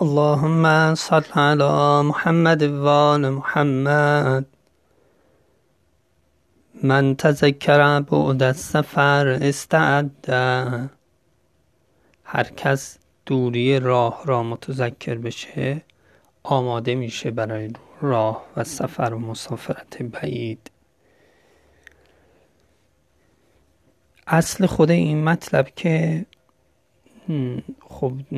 اللهم صل على محمد وآل محمد. من تذکر بعد السفر استعد. هر کس دوری راه را متذکر بشه آماده میشه برای راه و سفر و مسافرت بعید. اصل خود این مطلب که خب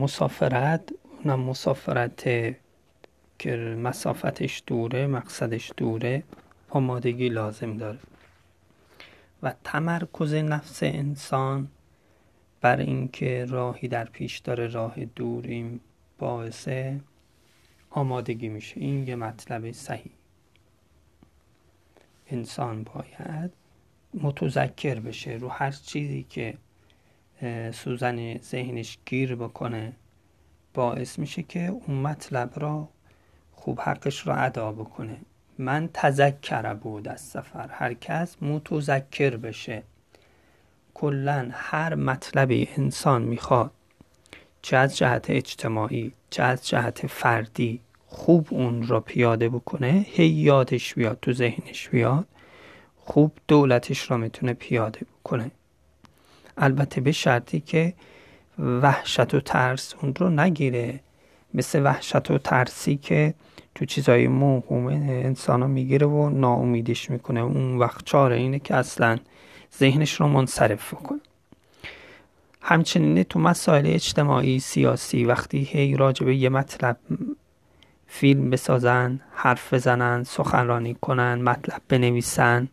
مسافرت اونم مسافرت که مسافتش دوره مقصدش دوره آمادگی لازم داره. و تمرکز نفس انسان بر اینکه راهی در پیش داره راه دور این باعث آمادگی میشه. این یه مطلب صحیح. انسان باید متذکر بشه رو هر چیزی که سوزن ذهنش گیر بکنه باعث میشه که اون مطلب را خوب حقش را ادا بکنه. من تذکر بود از سفر. هر کس متذکر بشه. کلا هر مطلبی انسان می‌خواد چه از جهت اجتماعی چه از جهت فردی خوب اون را پیاده بکنه هی یادش بیاد تو ذهنش بیاد خوب دولتش را می‌تونه پیاده بکنه. البته به شرطی که وحشت و ترس اون رو نگیره. مثل وحشت و ترسی که تو چیزای موهوم انسان رو می‌گیره و ناامیدش می‌کنه. اون وقت چاره اینه که اصلا ذهنش رو منصرف کنه همچنین تو مسائل اجتماعی سیاسی وقتی هی راجع به یه مطلب فیلم بسازن حرف بزنن سخنرانی کنن مطلب بنویسن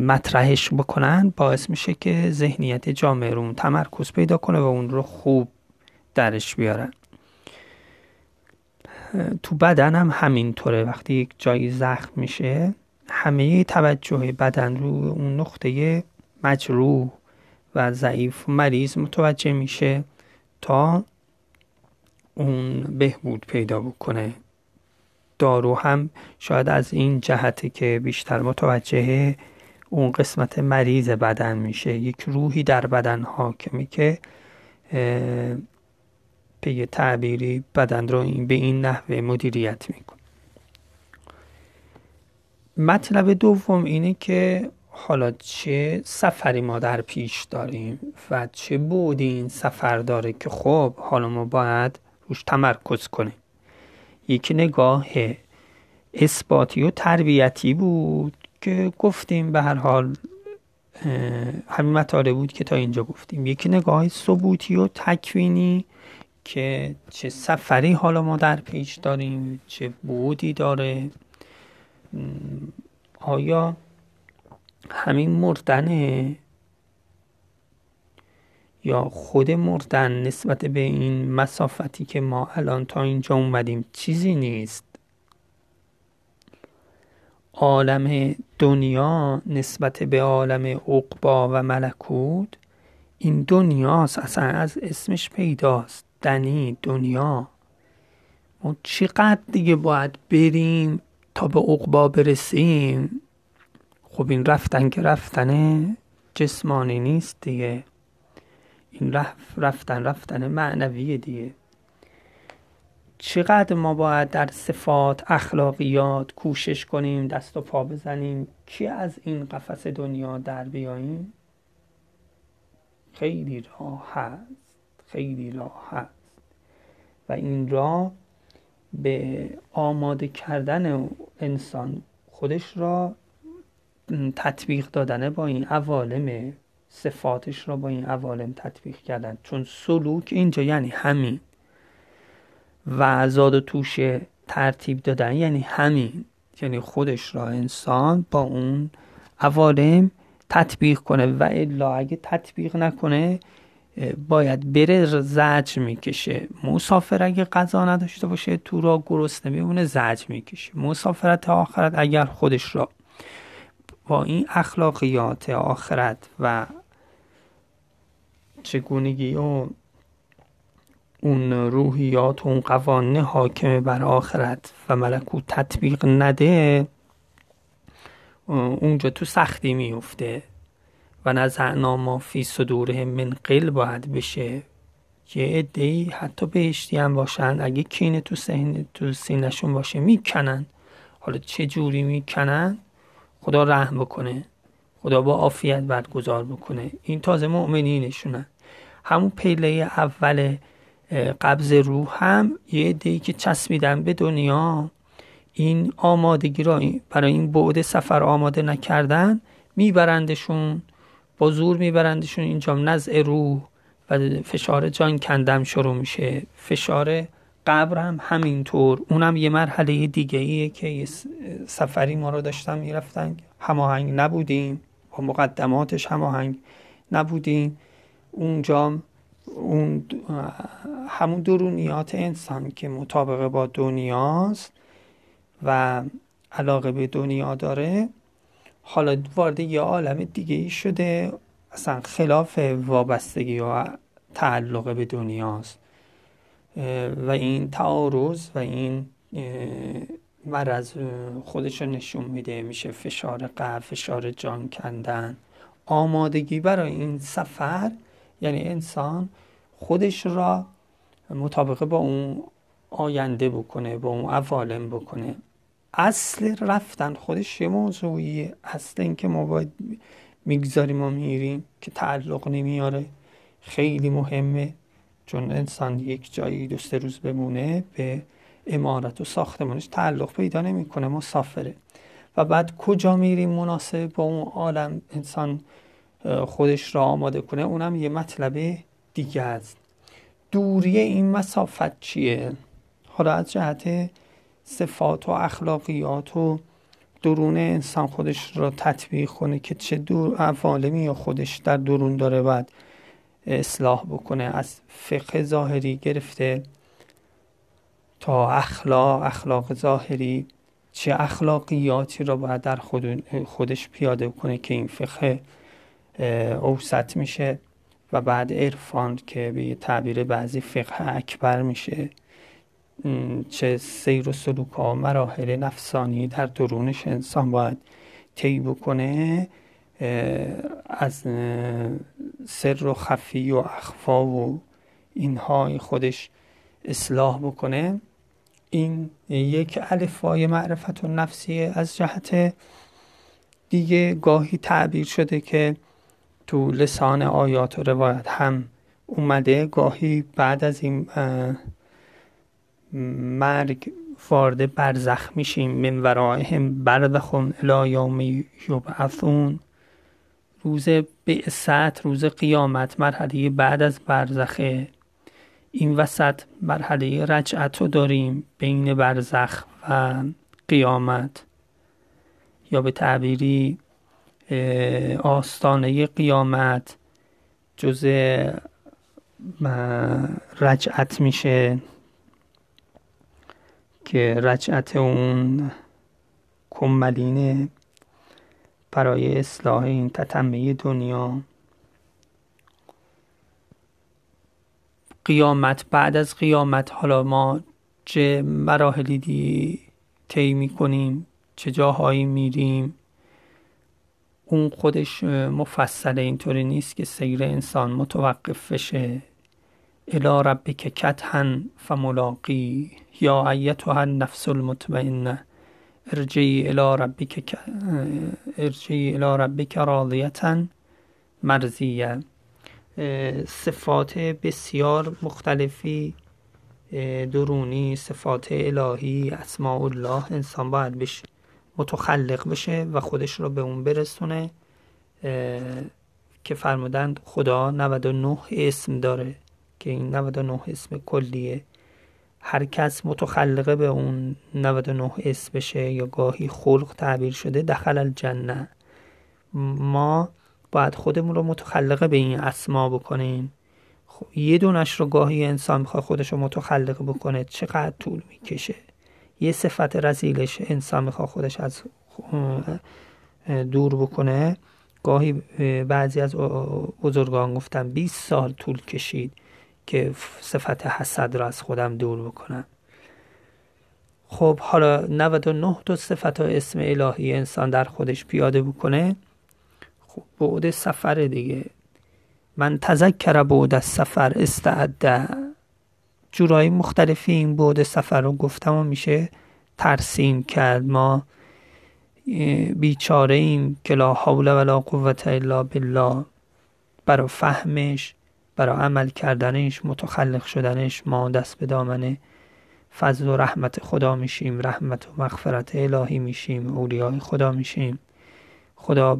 مطرحش بکنن باعث میشه که ذهنیت جامعه رو تمرکز پیدا کنه و اون رو خوب درش بیارن. تو بدن هم همینطوره. وقتی یک جایی زخم میشه همه توجه بدن رو اون نقطه مجروح و ضعیف و مریض متوجه میشه تا اون بهبود پیدا بکنه. دارو هم شاید از این جهته که بیشتر متوجه اون قسمت مریض بدن میشه. یک روحی در بدن حاکمی که به تعبیری بدن رو به این نحوه مدیریت می‌کنه. مطلب دوم اینه که حالا چه سفری ما در پیش داریم و چه بودی این سفر داره که خب حالا ما باید روش تمرکز کنیم. یک نگاه اثباتی و تربیتی بود که گفتیم به هر حال همین مطالب بود که تا اینجا گفتیم. یکی نگاه ثبوتی و تکوینی که چه سفری حالا ما در پیش داریم چه بودی داره. آیا همین مردنه؟ یا خود مردن نسبت به این مسافتی که ما الان تا اینجا اومدیم چیزی نیست. عالم دنیا نسبت به عالم عقبا و ملکوت این دنیاست اصلا از اسمش پیداست دنی دنیا. ما چقدر دیگه باید بریم تا به عقبا برسیم؟ خب این رفتن که رفتن جسمانی نیست دیگه. رفتن رفتن معنوی دیگه. چقدر ما باید در صفات اخلاقیات کوشش کنیم دست و پا بزنیم؟ که از این قفس دنیا در بیاییم؟ خیلی راه هست خیلی راه هست. و این راه به آماده کردن انسان خودش را تطبیق دادنه با این عوالم صفاتش را با این عوالم تطبیق کردن. چون سلوک اینجا یعنی همین. و زاد و توش ترتیب دادن یعنی همین. یعنی خودش را انسان با اون عوالم تطبیق کنه. و الا اگه تطبیق نکنه باید بره زج می‌کشه. مسافر اگه غذا نداشته باشه تو را گرسنه میمونه زج می‌کشه. مسافرت آخرت اگر خودش را با این اخلاقیات آخرت و چگونگی و اون روحیات و اون قوانین حاکم بر آخرت و ملکوت تطبیق نده اونجا تو سختی میفته و نزعنا ما فی صدورهم من قل باید بشه. یه عده حتی بهشتی هم باشن. اگه کینه تو سین تو سینشون باشه می‌کنن. حالا چه جوری می‌کنن؟ خدا رحم بکنه. خدا با عافیت برگزار بکنه. این تازه مؤمنینشونن. همون پیله اول قبض روح هم یه عده که چسبیدن به دنیا این آمادگی را برای این بعد سفر آماده نکردن میبرندشون با زور میبرندشون اینجا نزع روح و فشار جان کندم شروع میشه. فشار قبر هم همینطور. اونم یه مرحله دیگه ایه که سفری ما رو داشتن می‌رفتن. هماهنگ نبودیم. با مقدماتش هماهنگ نبودیم اونجا اون همون درونیات انسان که مطابق با دنیاست و علاقه به دنیا داره. حالا وارد یه عالم دیگه ای شده. اصلا خلاف وابستگی و تعلق به دنیاست. و این تعارض و این مرض خودش رو نشون میده میشه فشار قلب فشار جان کندن. آمادگی برای این سفر یعنی انسان خودش را مطابقه با اون آینده بکنه با اون عوالم بکنه. اصل رفتن خودش یه موضوعیه. اصل اینکه ما باید می‌گذاریم و میریم که تعلق نمیاره. خیلی مهمه. چون انسان یک جایی دو سه روز بمونه به امارت و ساختمانش تعلق پیدا نمی‌کنه مسافره و بعد کجا میریم مناسب با اون عالم انسان خودش را آماده کنه؟ اونم یه مطلب دیگه است. دوری این مسافت چیه؟ حالا از جهت صفات و اخلاقیات و درون انسان خودش را تطبیق کنه که چه دور عوالمی یا خودش در درون داره باید اصلاح بکنه. از فقه ظاهری گرفته تا اخلاق اخلاق ظاهری چه اخلاقیاتی را باید در خود خودش پیاده کنه که این فقه اوسط میشه و بعد عرفان که به تعبیر بعضی فقه اکبر میشه. چه سیر و سلوک ها مراحل نفسانی در درونش انسان باید طی بکنه از سر و خفی و اخفا و اینها خودش اصلاح بکنه. این یک الفای معرفت و نفسی از جهت دیگه گاهی تعبیر شده که تو لسان آیات و روایت هم اومده گاهی بعد از این مرگ وارد برزخ میشیم. من ورائهم برزخون الی یوم یبعثون. روز بعثت روز قیامت مرحله بعد از برزخه این وسط مرحله رجعت رو داریم بین برزخ و قیامت. یا به تعبیری آستانه قیامت جز رجعت میشه که رجعت اون کملینه برای اصلاح این تتمه دنیا. قیامت بعد از قیامت. حالا ما چه مراحلی دی طی می‌کنیم چه جاهایی میریم. اون خودش مفصله اینطوری نیست که سیر انسان متوقف بشه. الی ربک کتهن فملاقی. یا ایتها النفس المطمئنه. ارجعی الی ربک ارجعی الی ربک راضیتا مرزیه صفات بسیار مختلفی درونی صفات الهی اسماء الله انسان باید بشه متخلق بشه و خودش رو به اون برسونه که فرمودند خدا 99 اسم داره که این 99 اسم کلیه. هر کس متخلقه به اون 99 اسم بشه یا گاهی خلق تعبیر شده دخل الجنه. ما باید خودمون رو متخلقه به این اسما بکنیم خب یه دونش رو گاهی انسان می‌خواد خودش رو متخلقه بکنه چقدر طول می‌کشه؟ یه صفت رزیلش انسان می‌خواد خودش از دور بکنه. گاهی بعضی از بزرگان گفتن 20 سال طول کشید که صفت حسد رو از خودم دور بکنم. خب حالا 99 تا صفت و اسم الهی انسان در خودش پیاده بکنه. خب بعد سفر دیگه. من تذکر بود از سفر استعده جورایی مختلفی این بود سفر رو گفتم و میشه ترسیم کرد. ما بیچاره ایم. که لا حول ولا قوت الا بالله. برای فهمش برای عمل کردنش متخلق شدنش ما دست به دامن فضل و رحمت خدا میشیم. رحمت و مغفرت الهی میشیم. اولیای خدا میشیم. خدا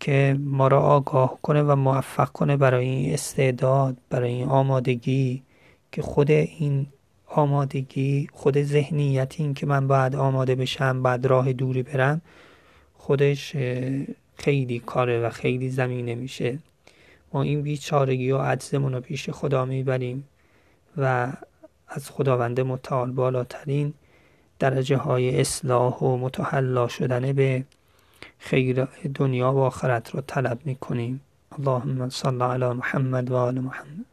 که ما را آگاه کنه و موفق کنه برای این استعداد برای این آمادگی که خود این آمادگی خود ذهنیت این که من باید آماده بشم بعد راه دوری برم خودش خیلی کاره و خیلی زمینه میشه. ما این بیچارگی و عجزمون رو پیش خدا می‌بریم و از خداوند متعال بالاترین درجه های اصلاح و متحلا شدن به خیر دنیا و آخرت رو طلب می‌کنیم. اللهم صل علی محمد و آل محمد.